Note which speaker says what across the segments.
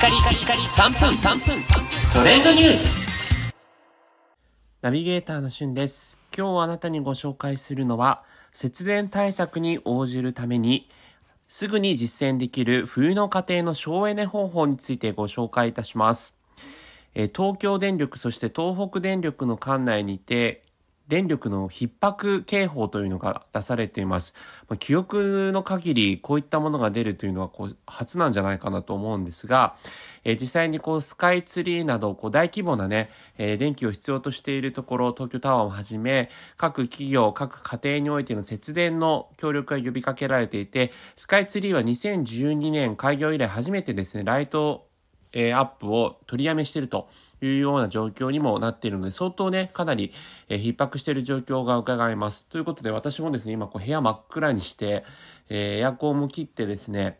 Speaker 1: カリカリカリ3分3分トレンドニュース
Speaker 2: ナビゲーターのしゅんです。今日あなたにご紹介するのは、節電対策に応じるために、すぐに実践できる冬の家庭の省エネ方法についてご紹介いたします。え東京電力そして東北電力の管内にて、電力の逼迫警報というのが出されています。まあ記憶の限りこういったものが出るというのはこう初なんじゃないかなと思うんですが、えー実際にこうスカイツリーなどこう大規模なね、えー電気を必要としているところ、東京タワーをはじめ、各企業、各家庭においての節電の協力が呼びかけられていて、スカイツリーは2012年開業以来初めてですね、ライト、えアップを取りやめしているというような状況にもなっているので、相当ね、かなり、えー逼迫している状況が伺えます。ということで、私もですね、今こう部屋真っ暗にして、えーエアコンも切ってですね、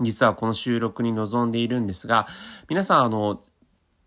Speaker 2: 実はこの収録に臨んでいるんですが、皆さん、あの、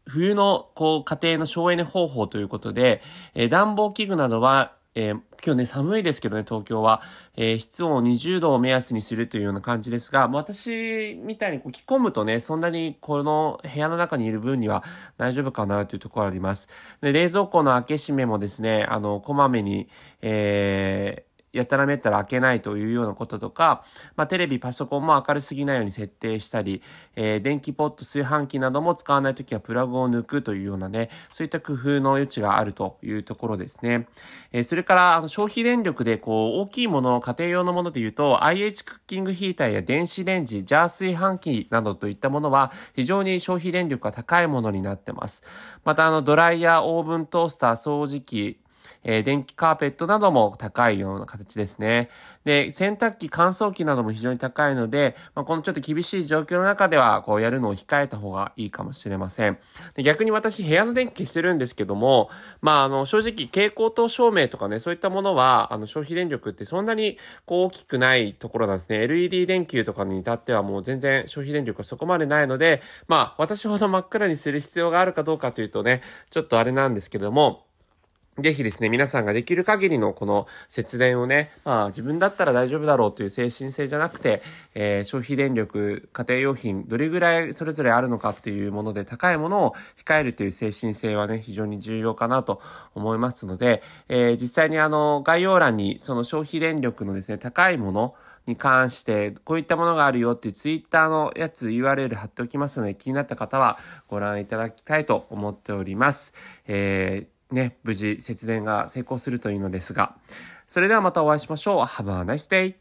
Speaker 2: 冬のこう家庭の省エネ方法ということで、えー暖房器具などは、えー今日ね、寒いですけどね、東京は。えー室温を20度を目安にするというような感じですが、私みたいにこう着込むとね、そんなにこの部屋の中にいる分には大丈夫かなというところあります。で、冷蔵庫の開け閉めもですね、あの、こまめに、えーやたらめったら開けないというようなこととか、まあ、テレビ、パソコンも明るすぎないように設定したり、えー電気ポット、炊飯器なども使わないときはプラグを抜くというようなね、そういった工夫の余地があるというところですね。えーそれから、あの、消費電力で、こう、大きいもの、家庭用のもので言うと、IH クッキングヒーターや電子レンジ、ジャー炊飯器などといったものは、非常に消費電力が高いものになってます。また、あの、ドライヤー、オーブントースター、掃除機、えー電気カーペットなども高いような形ですね。で、洗濯機、乾燥機なども非常に高いので、まあ、このちょっと厳しい状況の中では、こうやるのを控えた方がいいかもしれません。で逆に私、部屋の電気消してるんですけども、まあ、あの、正直、蛍光灯照明とかね、そういったものは、あの、消費電力ってそんなに、こう、大きくないところなんですね。LED 電球とかに至ってはもう全然消費電力がそこまでないので、まあ、私ほど真っ暗にする必要があるかどうかというとね、ちょっとあれなんですけども、ぜひですね、皆さんができる限りのこの節電をね、まあ自分だったら大丈夫だろうという精神性じゃなくて、えー消費電力、家庭用品、どれぐらいそれぞれあるのかっていうもので高いものを控えるという精神性はね、非常に重要かなと思いますので、えー実際にあの概要欄にその消費電力のですね、高いもの、に関して、こういったものがあるよっていうツイッターのやつ URL 貼っておきますので、気になった方はご覧いただきたいと思っております。えーね、無事節電が成功するといいのですが、それではまたお会いしましょう。Have a nice day!